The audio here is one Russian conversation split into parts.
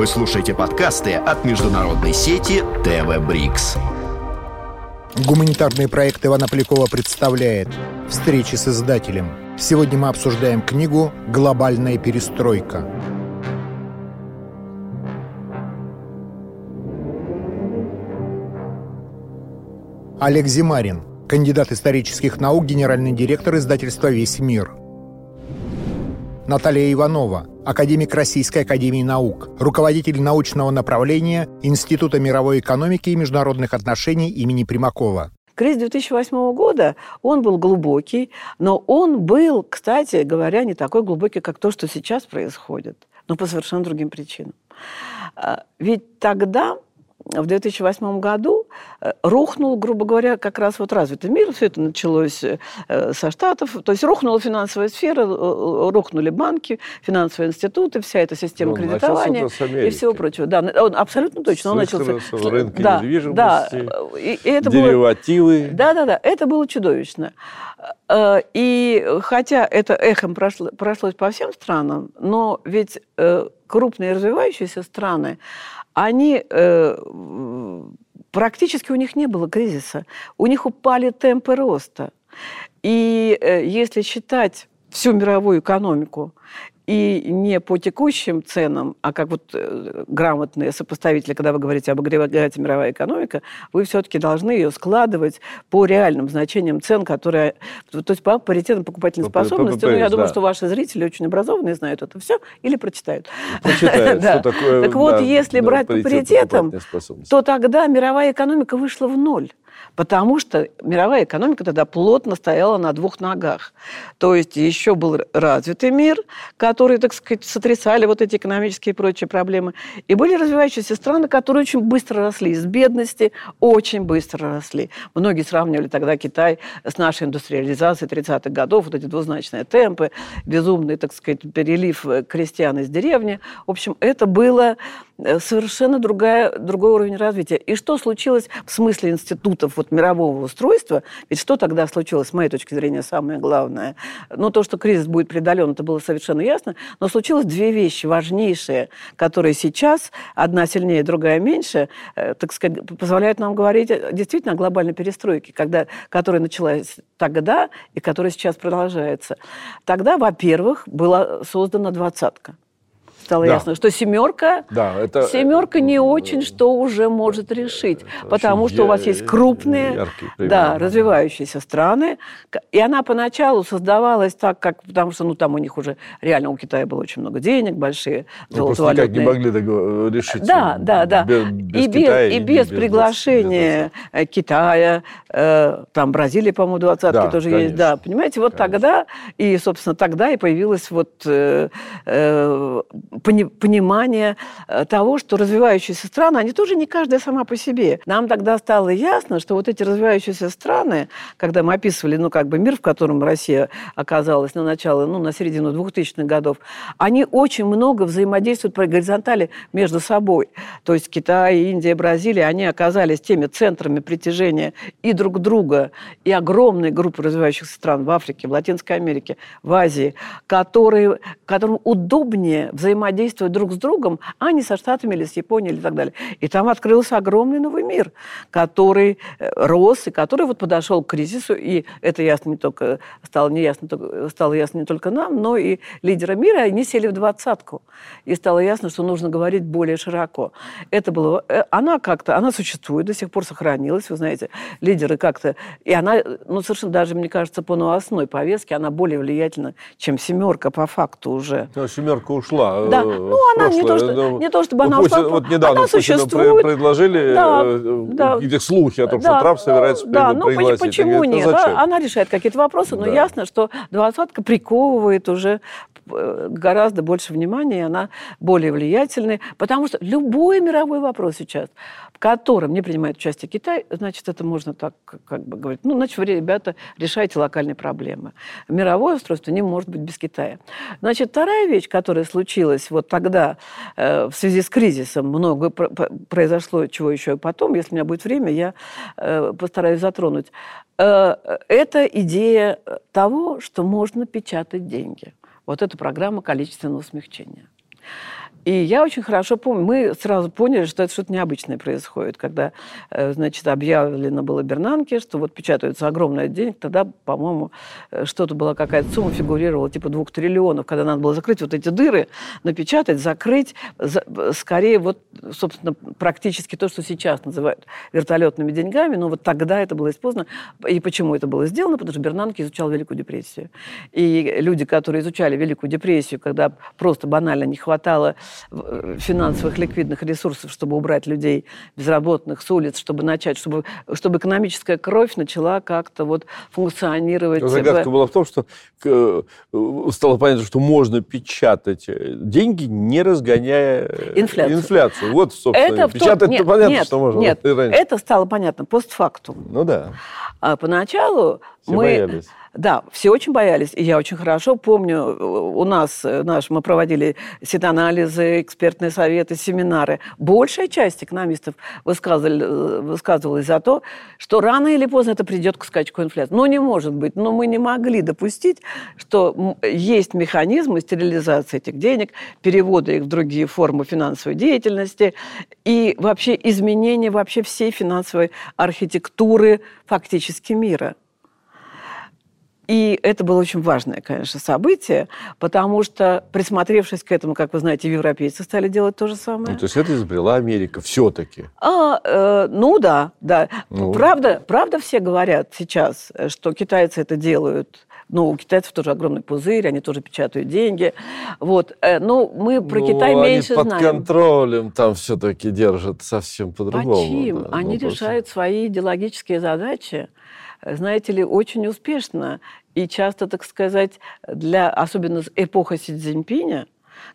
Вы слушаете подкасты от международной сети ТВ Брикс. Гуманитарный проект Ивана Полякова представляет «Встречи с издателем». Сегодня мы обсуждаем книгу «Глобальная перестройка». Олег Зимарин, кандидат исторических наук, генеральный директор издательства «Весь мир». Наталья Иванова, академик Российской академии наук, руководитель научного направления Института мировой экономики и международных отношений имени Примакова. Кризис 2008 года, он был глубокий, но он был, кстати говоря, не такой глубокий, как то, что сейчас происходит, но по совершенно другим причинам. А, ведь тогда в 2008 году рухнул, грубо говоря, как раз вот развитый мир. Все это началось э, со Штатов. То есть рухнула финансовая сфера, э, рухнули банки, финансовые институты, вся эта система он кредитования и всего прочего. Да, он абсолютно точно. Он начался... Рынки да, недвижимости, да, и, и это деривативы. Было, да, да, да. Это было чудовищно. И хотя это эхом прошло, прошлось по всем странам, но ведь крупные развивающиеся страны, они э, практически у них не было кризиса. У них упали темпы роста. И э, если считать всю мировую экономику и не по текущим ценам, а как вот э, грамотные сопоставители, когда вы говорите об агрегате мировая экономика, вы все-таки должны ее складывать по реальным значениям цен, которые... То есть по паритетам покупательной по, способности. По, по, ну, я думаю, что ваши зрители очень образованные, знают это все или прочитают. Прочитают, что такое... Так вот, если брать по паритетам, то тогда мировая экономика вышла в ноль потому что мировая экономика тогда плотно стояла на двух ногах. То есть еще был развитый мир, который, так сказать, сотрясали вот эти экономические и прочие проблемы, и были развивающиеся страны, которые очень быстро росли, из бедности очень быстро росли. Многие сравнивали тогда Китай с нашей индустриализацией 30-х годов, вот эти двузначные темпы, безумный, так сказать, перелив крестьян из деревни. В общем, это было Э, совершенно другая, другой уровень развития. И что случилось в смысле институтов вот, мирового устройства? Ведь что тогда случилось, с моей точки зрения, самое главное? Ну, то, что кризис будет преодолен, это было совершенно ясно, но случилось две вещи важнейшие, которые сейчас, одна сильнее, другая меньше, э, так сказать, позволяют нам говорить действительно о глобальной перестройке, когда, которая началась тогда и которая сейчас продолжается. Тогда, во-первых, была создана двадцатка стало да. ясно, что семерка, да, это, семерка не очень что уже может решить, потому что у вас есть крупные, да, развивающиеся страны, и она поначалу создавалась так, как, потому что, ну, там у них уже реально у Китая было очень много денег, большие ну, Просто никак не могли решить. Да, да, да. Без, без и, без, Китая, и без, без приглашения без Китая, э, там Бразилия, по-моему, двадцатки да, тоже конечно, есть, да, понимаете, вот конечно. тогда, и, собственно, тогда и появилась вот э, э, понимание э, того, что развивающиеся страны, они тоже не каждая сама по себе. Нам тогда стало ясно, что вот эти развивающиеся страны, когда мы описывали, ну, как бы мир, в котором Россия оказалась на начало, ну, на середину 2000-х годов, они очень много взаимодействуют по горизонтали между собой. То есть Китай, Индия, Бразилия, они оказались теми центрами притяжения и друг друга, и огромной группы развивающихся стран в Африке, в Латинской Америке, в Азии, которые, которым удобнее взаимодействовать взаимодействовать друг с другом, а не со Штатами или с Японией или так далее. И там открылся огромный новый мир, который э, рос и который вот подошел к кризису, и это ясно не только, стало, не ясно, стало ясно не только нам, но и лидерам мира, они сели в двадцатку. И стало ясно, что нужно говорить более широко. Это было... Э, она как-то, она существует, до сих пор сохранилась, вы знаете, лидеры как-то... И она, ну, совершенно даже, мне кажется, по новостной повестке, она более влиятельна, чем семерка по факту уже. Семерка ушла. Да, ну, она не то, что, ну, не то, чтобы она Путин, Вот недавно она существует. предложили да, э, да, какие-то слухи о том, да, что Трамп собирается да, ну, пригласить. почему говорит, нет? Зачем? Она решает какие-то вопросы, но да. ясно, что двадцатка приковывает уже э, гораздо больше внимания, и она более влиятельная, потому что любой мировой вопрос сейчас, в котором не принимает участие Китай, значит, это можно так как бы говорить. Ну, значит, вы, ребята, решайте локальные проблемы. Мировое устройство не может быть без Китая. Значит, вторая вещь, которая случилась вот тогда э, в связи с кризисом, много произошло, чего еще потом, если у меня будет время, я э, постараюсь затронуть. Э, это идея того, что можно печатать деньги. Вот эта программа количественного смягчения. И я очень хорошо помню, мы сразу поняли, что это что-то необычное происходит, когда, э, значит, объявлено было Бернанке, что вот печатаются огромное денег, тогда, по-моему, э, что-то была какая-то сумма, фигурировала типа двух триллионов, когда надо было закрыть вот эти дыры, напечатать, закрыть, за, скорее вот, собственно, практически то, что сейчас называют вертолетными деньгами, но вот тогда это было использовано. И почему это было сделано? Потому что Бернанке изучал Великую депрессию. И люди, которые изучали Великую депрессию, когда просто банально не хватало Э, финансовых ликвидных ресурсов, чтобы убрать людей безработных с улиц, чтобы начать, чтобы, чтобы экономическая кровь начала как-то вот функционировать. Загадка в... была в том, что э, стало понятно, что можно печатать э, деньги, не разгоняя инфляцию. инфляцию. Вот, собственно, это печатать нет, понятно, нет, что можно. Нет, это стало понятно постфактум. Ну да. А поначалу Все мы... боялись. Да, все очень боялись, и я очень хорошо помню, у нас, э, наш, мы проводили сетанализы, экспертные советы, семинары. Большая часть экономистов э, высказывалась за то, что рано или поздно это придет к скачку инфляции. Ну, не может быть, но мы не могли допустить, что есть механизмы стерилизации этих денег, перевода их в другие формы финансовой деятельности и вообще изменения вообще всей финансовой архитектуры фактически мира. И это было очень важное, конечно, событие, потому что, присмотревшись к этому, как вы знаете, европейцы стали делать то же самое. Ну, то есть это изобрела Америка все-таки? А, э, ну да, да. Ну. Правда, правда все говорят сейчас, что китайцы это делают ну, у китайцев тоже огромный пузырь, они тоже печатают деньги. Вот. Э, ну, мы про ну, Китай они меньше под знаем. под контролем там все-таки держат совсем по-другому. Почему? Да, они ну, решают свои идеологические задачи знаете ли, очень успешно. И часто, так сказать, для, особенно эпоха Си Цзиньпиня,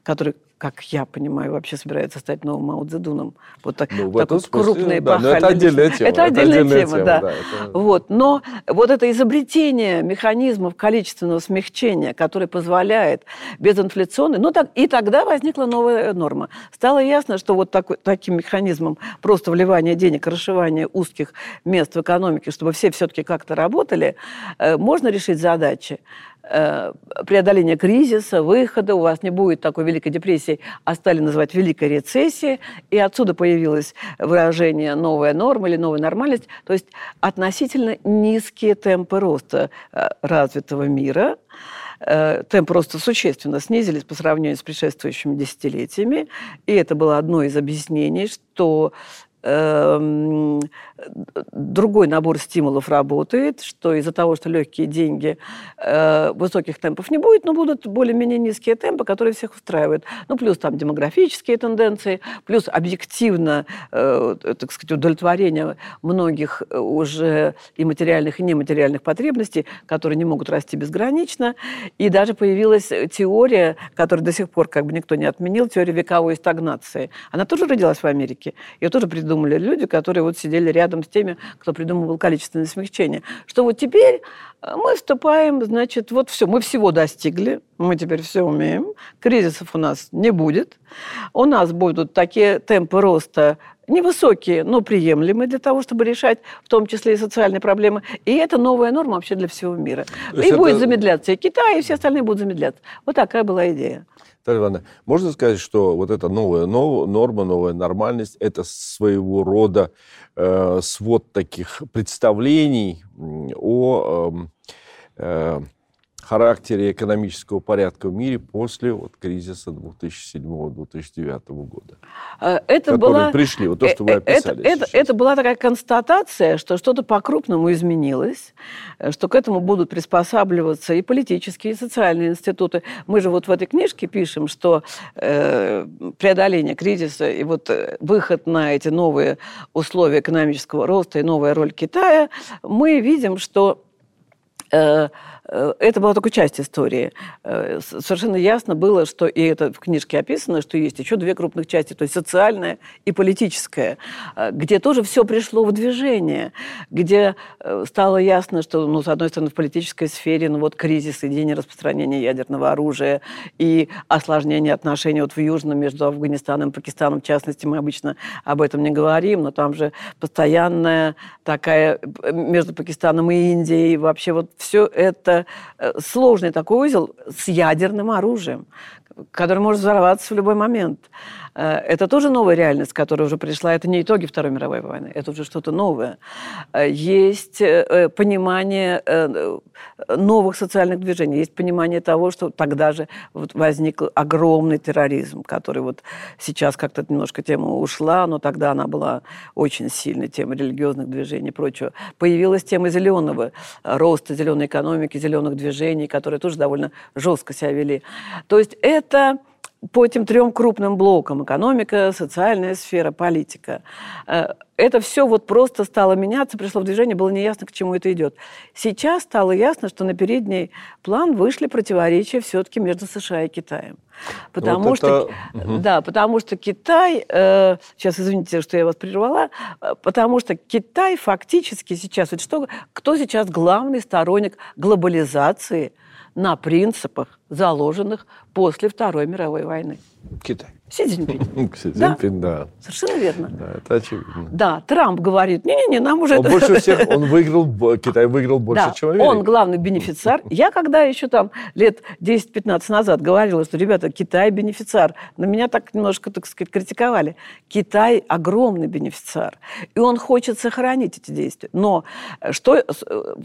который как я понимаю, вообще собирается стать новым Мао Цзэдуном. Вот так, ну, такой смысле, крупный да, но это отдельная тема. Это отдельная, это отдельная тема, тема, да. да это... вот. Но вот это изобретение механизмов количественного смягчения, который позволяет безинфляционной, ну так, и тогда возникла новая норма. Стало ясно, что вот такой, таким механизмом просто вливания денег, расшивания узких мест в экономике, чтобы все все-таки как-то работали, э, можно решить задачи. Э, преодоления кризиса, выхода, у вас не будет такой великой депрессии, а стали называть великой рецессией, и отсюда появилось выражение «новая норма» или «новая нормальность», то есть относительно низкие темпы роста э, развитого мира, э, темпы роста существенно снизились по сравнению с предшествующими десятилетиями, и это было одно из объяснений, что Эм, другой набор стимулов работает, что из-за того, что легкие деньги, э, высоких темпов не будет, но будут более-менее низкие темпы, которые всех устраивают. Ну, плюс там демографические тенденции, плюс объективно, э, так сказать, удовлетворение многих уже и материальных, и нематериальных потребностей, которые не могут расти безгранично. И даже появилась теория, которую до сих пор как бы никто не отменил, теория вековой стагнации. Она тоже родилась в Америке. Ее тоже придумали люди, которые вот сидели рядом с теми, кто придумывал количественное смягчение. Что вот теперь мы вступаем, значит, вот все, мы всего достигли, мы теперь все умеем, кризисов у нас не будет, у нас будут такие темпы роста невысокие, но приемлемые для того, чтобы решать в том числе и социальные проблемы. И это новая норма вообще для всего мира. И это... будет замедляться и Китай, и все остальные будут замедляться. Вот такая была идея. Наталья Ивановна, можно сказать, что вот эта новая норма, новая нормальность, это своего рода э, свод таких представлений о э, э, характере экономического порядка в мире после вот, кризиса 2007-2009 года. Э, это была... пришли, вот то, что вы э, описали это, это, это была такая констатация, что что-то по-крупному изменилось, э, что к этому будут приспосабливаться и политические, и социальные институты. Мы же вот в этой книжке пишем, что э, преодоление кризиса и вот выход на эти новые условия экономического роста и новая роль Китая, мы видим, что э, Э, это была только часть истории. Э, совершенно ясно было, что, и это в книжке описано, что есть еще две крупных части, то есть социальная и политическая, э, где тоже все пришло в движение, где стало ясно, что, ну, с одной стороны, в политической сфере, ну, вот кризис и день распространения ядерного оружия и осложнение отношений вот в Южном между Афганистаном и Пакистаном, в частности, мы обычно об этом не говорим, но там же постоянная такая между Пакистаном и Индией, вообще вот все это Э, сложный такой узел с ядерным оружием. который может взорваться в любой момент. Э, это тоже новая реальность, которая уже пришла. Это не итоги Второй мировой войны, это уже что-то новое. Э, есть э, понимание новых социальных движений, есть понимание того, что тогда же вот возник огромный терроризм, который вот сейчас как-то немножко тема ушла, но тогда она была очень сильной, тема религиозных движений и прочего. Появилась тема зеленого, роста зеленой экономики, зеленых движений, которые тоже довольно жестко себя вели. То есть это по этим трем крупным блокам – экономика, социальная сфера, политика. Э, это все вот просто стало меняться, пришло в движение, было неясно, к чему это идет. Сейчас стало ясно, что на передний план вышли противоречия все-таки между США и Китаем. Потому вот что, это... да, потому что Китай, э, сейчас извините, что я вас прервала, э, потому что Китай фактически сейчас, вот что, кто сейчас главный сторонник глобализации на принципах, заложенных после Второй мировой войны. Китай. Си Цзиньпинь. Си Цзиньпинь, да. да. Совершенно верно. Да, это очевидно. Да, Трамп говорит, не-не-не, нам уже... Он больше всех, он выиграл, Китай выиграл больше, да, чем Америка. он главный бенефициар. Я когда еще там лет 10-15 назад говорила, что, ребята, Китай бенефициар, на меня так немножко, так сказать, критиковали. Китай огромный бенефициар, и он хочет сохранить эти действия. Но что,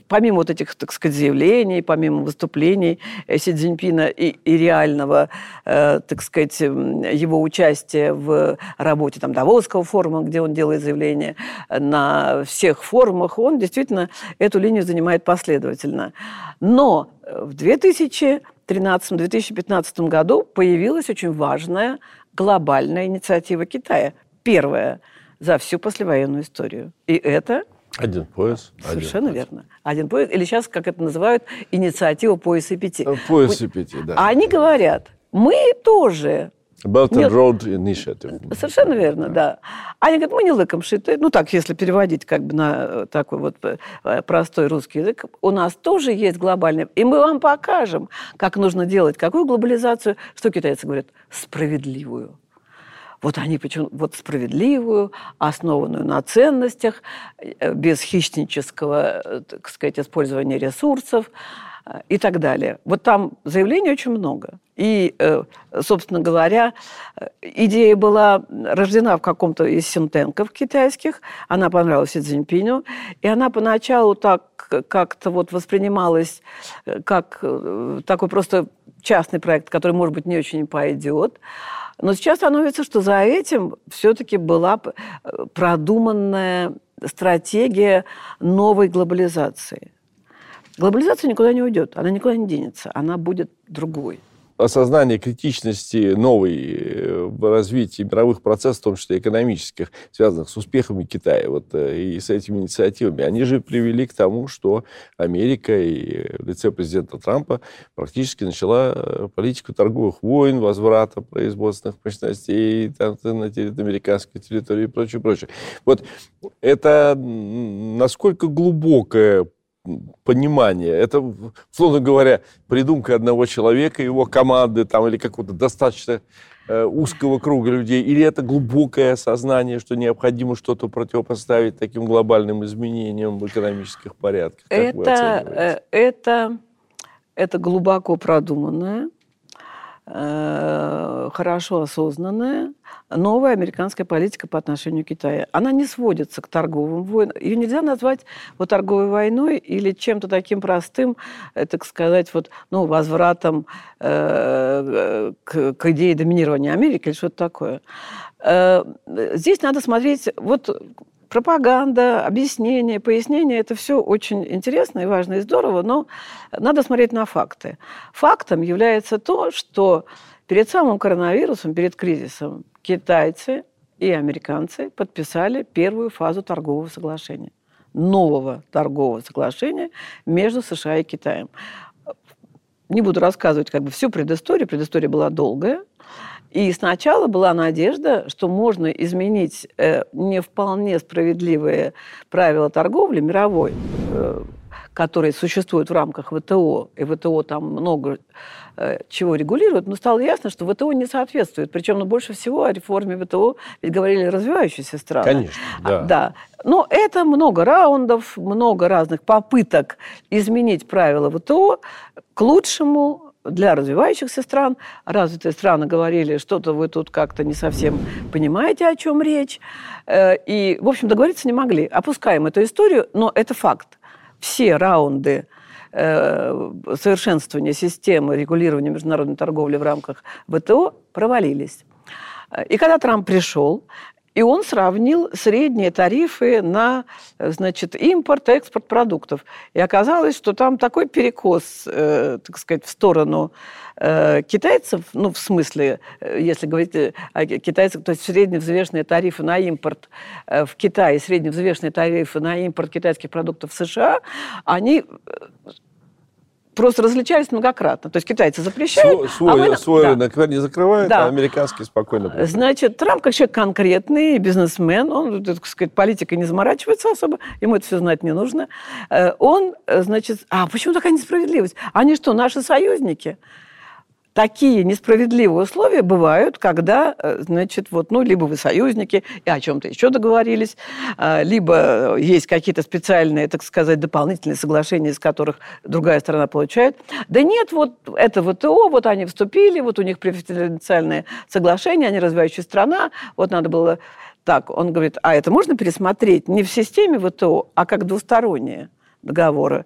помимо вот этих, так сказать, заявлений, помимо выступлений Си Цзиньпина и, и реального, э, так сказать, его участие в работе там, Давосского форума, где он делает заявления, на всех форумах, он действительно эту линию занимает последовательно. Но в 2013-2015 году появилась очень важная глобальная инициатива Китая. Первая за всю послевоенную историю. И это один пояс. Совершенно один верно. Один пояс. Или сейчас, как это называют, инициатива пояса пяти. Пояса пяти, да. А они говорят, мы тоже Belt and Road Initiative. Совершенно верно, да. Они говорят, мы не лыком шиты. Ну так, если переводить как бы на э, такой вот э, простой русский язык, у нас тоже есть глобальный. И мы вам покажем, как нужно делать, какую глобализацию, что китайцы говорят, справедливую. Вот они почему вот справедливую, основанную на ценностях, э, без хищнического, так сказать, использования ресурсов и так далее. Вот там заявлений очень много. И, э, собственно говоря, идея была рождена в каком-то из синтенков китайских, она понравилась Си Цзиньпиню, и она поначалу так как-то вот воспринималась э, как э, такой просто частный проект, который, может быть, не очень пойдет. Но сейчас становится, что за этим все-таки была продуманная стратегия новой глобализации – Глобализация никуда не уйдет, она никуда не денется, она будет другой осознание критичности новой э, в развитии мировых процессов, в том числе экономических, связанных с успехами Китая вот, э, и с этими инициативами, они же привели к тому, что Америка и в лице президента Трампа практически начала э, политику торговых войн, возврата производственных мощностей там, на американской территории и прочее, прочее. Вот это насколько глубокое понимание. Это, условно говоря, придумка одного человека, его команды там, или какого-то достаточно э, узкого круга людей, или это глубокое осознание, что необходимо что-то противопоставить таким глобальным изменениям в экономических порядках? Как это, э, это, это глубоко продуманное, Э, хорошо осознанная новая американская политика по отношению к Китаю. Она не сводится к торговым войнам. Ее нельзя назвать вот торговой войной или чем-то таким простым, э, так сказать, вот, ну, возвратом э, к, к идее доминирования Америки или что-то такое. Э, здесь надо смотреть, вот пропаганда, объяснение, пояснение – это все очень интересно и важно и здорово, но надо смотреть на факты. Фактом является то, что перед самым коронавирусом, перед кризисом, китайцы и американцы подписали первую фазу торгового соглашения нового торгового соглашения между США и Китаем. Не буду рассказывать как бы всю предысторию, предыстория была долгая, и сначала была надежда, что можно изменить э, не вполне справедливые правила торговли мировой, э, которые существуют в рамках ВТО, и ВТО там много чего регулирует, но стало ясно, что ВТО не соответствует. Причем ну, больше всего о реформе ВТО ведь говорили развивающиеся страны. Конечно, да. А, да. Но это много раундов, много разных попыток изменить правила ВТО к лучшему для развивающихся стран. Развитые страны говорили, что-то вы тут как-то не совсем понимаете, о чем речь. Э, и, в общем, договориться не могли. Опускаем эту историю, но это факт. Все раунды э, совершенствования системы регулирования международной торговли в рамках ВТО провалились. И когда Трамп пришел, и он сравнил средние тарифы на значит, импорт и экспорт продуктов. И оказалось, что там такой перекос, э, так сказать, в сторону э, китайцев, ну, в смысле, э, если говорить о китайцах, то есть средневзвешенные тарифы на импорт э, в Китае, средневзвешенные тарифы на импорт китайских продуктов в США, они просто различались многократно. То есть китайцы запрещают. Свой, а мы... свой да. рынок не закрывают, да. а американский спокойно. Приходит. Значит, Трамп как человек конкретный, бизнесмен, он, так сказать, политикой не заморачивается особо, ему это все знать не нужно. Э, он, э, значит, а почему такая несправедливость? Они что, наши союзники? Такие несправедливые условия бывают, когда, э, значит, вот, ну, либо вы союзники и о чем-то еще договорились, а, либо есть какие-то специальные, так сказать, дополнительные соглашения, из которых другая сторона получает. Да нет, вот это ВТО, вот они вступили, вот у них преференциальные соглашения, они развивающая страна, вот надо было так. Он говорит, а это можно пересмотреть не в системе ВТО, а как двустороннее договоры.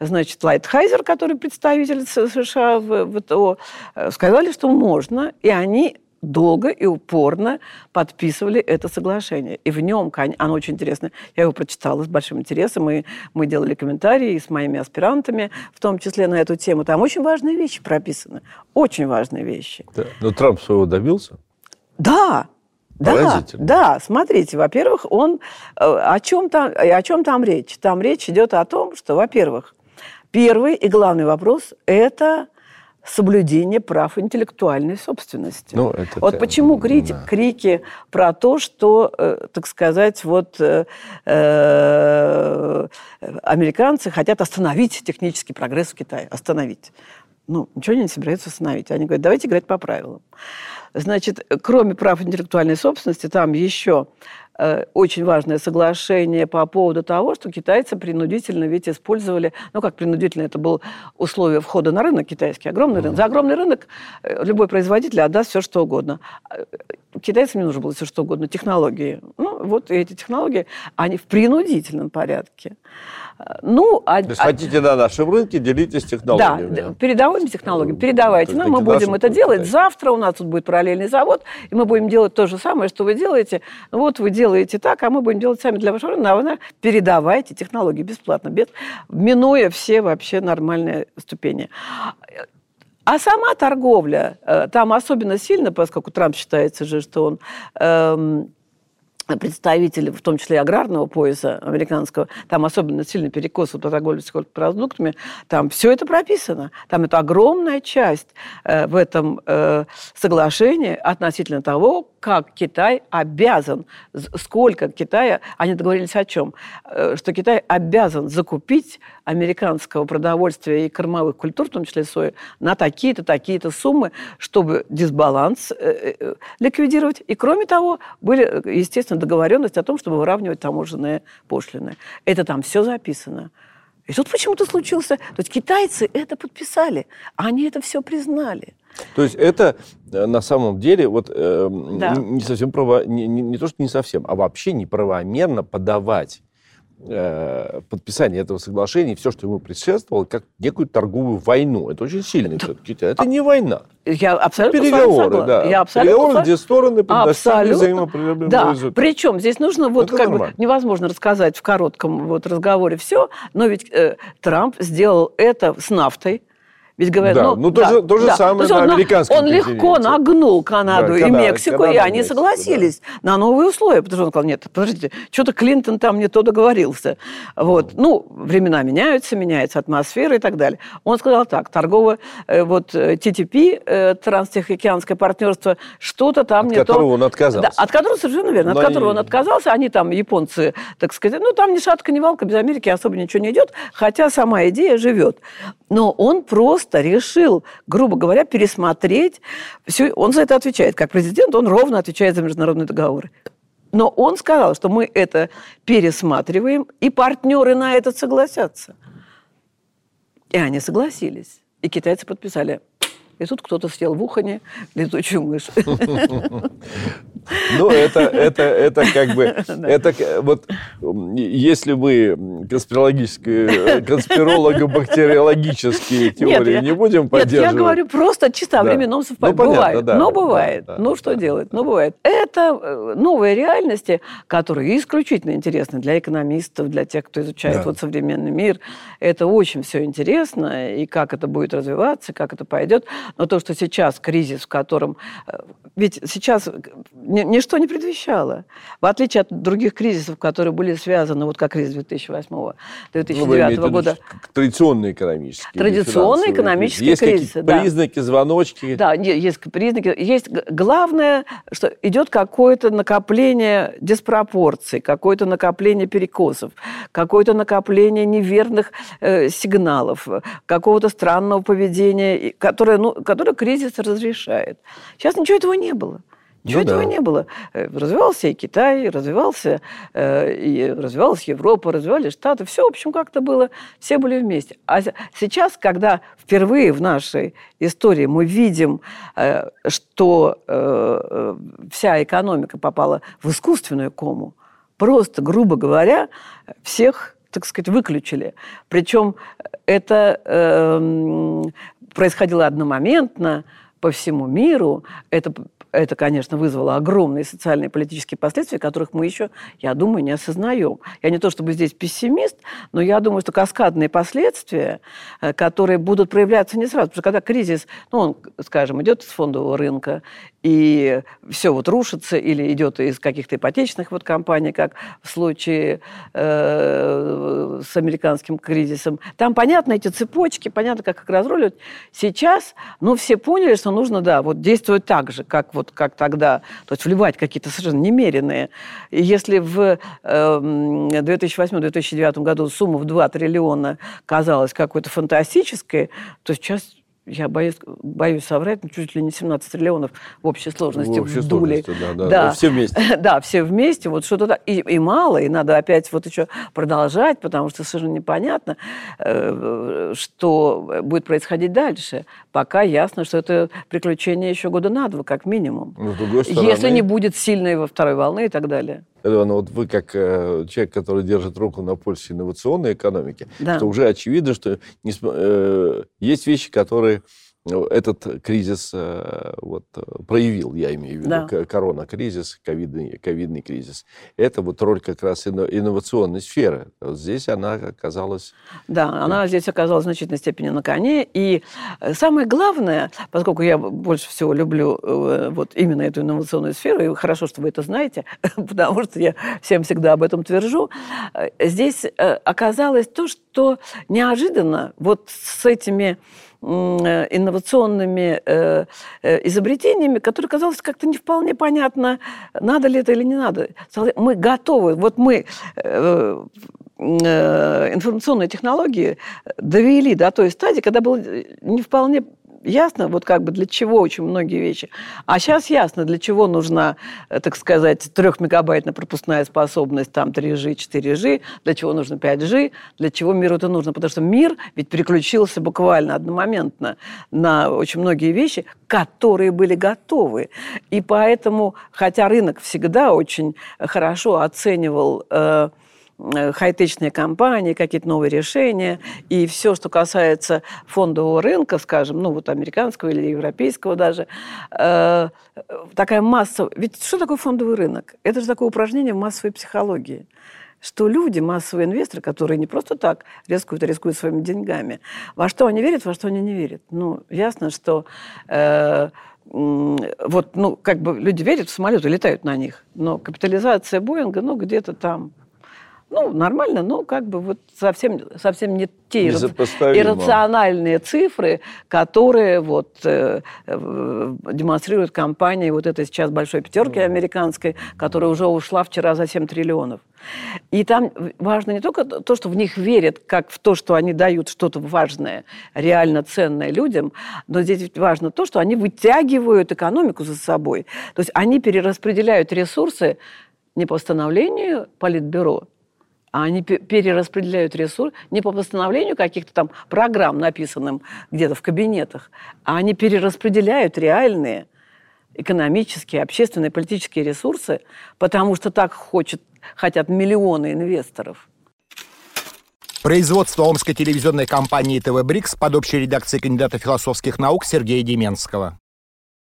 Значит, Лайтхайзер, который представитель США в ВТО, э, сказали, что можно, и они долго и упорно подписывали это соглашение. И в нем, оно очень интересно, я его прочитала с большим интересом, и мы делали комментарии с моими аспирантами, в том числе на эту тему. Там очень важные вещи прописаны, очень важные вещи. Да. Но Трамп своего добился? Да, да, да, смотрите, во-первых, он э, о чем там, о чем там речь? Там речь идет о том, что, во-первых, первый и главный вопрос – это соблюдение прав интеллектуальной собственности. Ну, это вот почему крики, да. крики про то, что, э, так сказать, вот э, э, американцы хотят остановить технический прогресс в Китае, остановить. Ну, ничего не собираются остановить. Они говорят, давайте играть по правилам. Значит, кроме прав интеллектуальной собственности, там еще э, очень важное соглашение по поводу того, что китайцы принудительно ведь использовали, ну как принудительно, это было условие входа на рынок китайский, огромный рынок. За огромный рынок э, любой производитель отдаст все, что угодно. Э, китайцам не нужно было все, что угодно, технологии. Ну вот эти технологии, они в принудительном порядке. Ну, а, То есть а, хотите на нашем рынке, делитесь технологиями. Да, передавайте технологии, передавайте. нам, мы будем это делать. Китайцы. Завтра у нас тут будет параллельный завод, и мы будем делать то же самое, что вы делаете. Вот вы делаете так, а мы будем делать сами для вашего рынка. Передавайте технологии бесплатно, без, минуя все вообще нормальные ступени. А сама торговля, э, там особенно сильно, поскольку Трамп считается же, что он эм, представители, в том числе и аграрного пояса американского, там особенно сильно перекос по торговле продуктами, там все это прописано. Там это огромная часть э, в этом э, соглашении относительно того, как Китай обязан, сколько Китая, они договорились о чем, э, что Китай обязан закупить американского продовольствия и кормовых культур, в том числе сои, на такие-то, такие-то суммы, чтобы дисбаланс э, э, ликвидировать. И кроме того, были, естественно, договоренности о том, чтобы выравнивать таможенные пошлины. Это там все записано. И тут почему-то случился... То есть китайцы это подписали, а они это все признали. То есть это э, на самом деле вот э, да. не, совсем право, не, не, не то что не совсем, а вообще неправомерно подавать э, подписание этого соглашения, все, что ему предшествовало, как некую торговую войну. Это очень сильно все-таки. Это а, не война. Я абсолютно Переговоры, да. Я абсолютно Переговоры, где стороны достигли взаимоприемлемого да. результата. Причем здесь нужно вот это как нормально. бы невозможно рассказать в коротком вот разговоре все, но ведь э, Трамп сделал это с нафтой, ведь говорят, да, ну, ну то, да, же, то же да. самое то на он, американском Он легко нагнул Канаду да, и Канада, Мексику, Канада, и они Мексику, согласились да. на новые условия. Потому что он сказал, нет, подождите, что-то Клинтон там не то договорился. Вот. Ну, времена меняются, меняется атмосфера и так далее. Он сказал так, торговое, э, вот TTP, э, Транстихоокеанское партнерство, что-то там от не то. От которого он отказался. Да, от которого совершенно верно, Но от которого они... он отказался. Они там, японцы, так сказать, ну, там ни шатка, ни валка, без Америки особо ничего не идет, хотя сама идея живет. Но он просто просто решил, грубо говоря, пересмотреть. Все, он за это отвечает. Как президент он ровно отвечает за международные договоры. Но он сказал, что мы это пересматриваем, и партнеры на это согласятся. И они согласились. И китайцы подписали И тут кто-то съел в ухане летучую мышь. Ну, это, это, это как бы, это вот, если мы конспирологические, конспиролого-бактериологические теории не будем поддерживать. Нет, я говорю просто чисто о временном совпадении. Ну, бывает, но бывает. Ну, что делать? Ну, бывает. Это э, новые реальности, которые исключительно интересны для экономистов, для тех, кто изучает вот современный мир. Это очень все интересно, и как это будет развиваться, как это пойдет. Но то, что сейчас кризис, в котором... Э, ведь сейчас ничто не предвещало. В отличие от других кризисов, которые были связаны, вот как кризис 2008-2009 ну, года. Традиционные экономические. Традиционные экономические есть кризисы, да. признаки, звоночки. Да, есть признаки. Есть главное, что идет какое-то накопление диспропорций, какое-то накопление перекосов, какое-то накопление неверных э, сигналов, какого-то странного поведения, которое, ну, которое кризис разрешает. Сейчас ничего этого не было. Ничего ну, этого да. не было. Э, развивался и Китай, развивался, э, и развивалась Европа, развивались Штаты. Все, в общем, как-то было, все были вместе. А сейчас, когда впервые в нашей истории мы видим, э, что э, вся экономика попала в искусственную кому, просто, грубо говоря, всех так сказать, выключили. Причем это э, происходило одномоментно по всему миру. Это это, конечно, вызвало огромные социальные и политические последствия, которых мы еще, я думаю, не осознаем. Я не то чтобы здесь пессимист, но я думаю, что каскадные последствия, э, которые будут проявляться не сразу. Потому что когда кризис, ну, он, скажем, идет с фондового рынка, и все вот рушится или идет из каких-то ипотечных вот компаний, как в случае э, с американским кризисом. Там понятно эти цепочки, понятно, как их разруливать. Сейчас, ну, все поняли, что нужно, да, вот действовать так же, как вот как тогда, то есть вливать какие-то совершенно немеренные. И если в э, 2008-2009 году сумма в 2 триллиона казалась какой-то фантастической, то сейчас я боюсь, боюсь соврать, но чуть ли не 17 триллионов в общей сложности в общей вдули. Сложности, да, да. да. все вместе. да, все вместе. Вот что-то так. И, и мало, и надо опять вот еще продолжать, потому что совершенно непонятно, э, что будет происходить дальше. Пока ясно, что это приключение еще года на два, как минимум. Но, стороны... Если не будет сильной во второй волны и так далее. Алена, вот вы как э, человек, который держит руку на пульсе инновационной экономики, да. что уже очевидно, что не, э, есть вещи, которые этот кризис э, вот, проявил, я имею в виду, да. корона-кризис, ковидный, ковидный кризис. Это вот роль как раз инновационной сферы. Вот здесь она оказалась... Да, она здесь оказалась в значительной степени на коне. И самое главное, поскольку я больше всего люблю э, вот именно эту инновационную сферу, и хорошо, что вы это знаете, потому что я всем всегда об этом твержу, э, здесь оказалось то, что неожиданно вот с этими Э, инновационными э, э, изобретениями, которые казалось как-то не вполне понятно, надо ли это или не надо. Мы готовы, вот мы информационные технологии довели до той стадии, когда было не вполне ясно, вот как бы для чего очень многие вещи. А сейчас ясно, для чего нужна, э, так сказать, трехмегабайтная пропускная способность, там 3G, 4G, для чего нужно 5G, для чего миру это нужно. Потому что мир ведь переключился буквально одномоментно на очень многие вещи, которые были готовы. И поэтому, хотя рынок всегда очень хорошо оценивал э, хай-течные компании, какие-то новые решения. И все, что касается фондового рынка, скажем, ну вот американского или европейского даже, э, такая масса... Ведь что такое фондовый рынок? Это же такое упражнение в массовой психологии что люди, массовые инвесторы, которые не просто так рискуют, а рискуют своими деньгами, во что они верят, во что они не верят. Ну, ясно, что э, вот, ну, как бы люди верят в самолеты, летают на них, но капитализация Боинга, ну, где-то там ну, нормально, но как бы вот совсем, совсем не те иррациональные цифры, которые вот э, э, демонстрирует компания вот этой сейчас большой пятерки американской, которая уже ушла вчера за 7 триллионов. И там важно не только то, что в них верят, как в то, что они дают что-то важное, реально ценное людям, но здесь важно то, что они вытягивают экономику за собой. То есть они перераспределяют ресурсы не по постановлению Политбюро, а они перераспределяют ресурсы не по постановлению каких-то там программ, написанным где-то в кабинетах, а они перераспределяют реальные экономические, общественные, политические ресурсы, потому что так хочет, хотят миллионы инвесторов. Производство омской телевизионной компании ТВ «Брикс» под общей редакцией кандидата философских наук Сергея Деменского.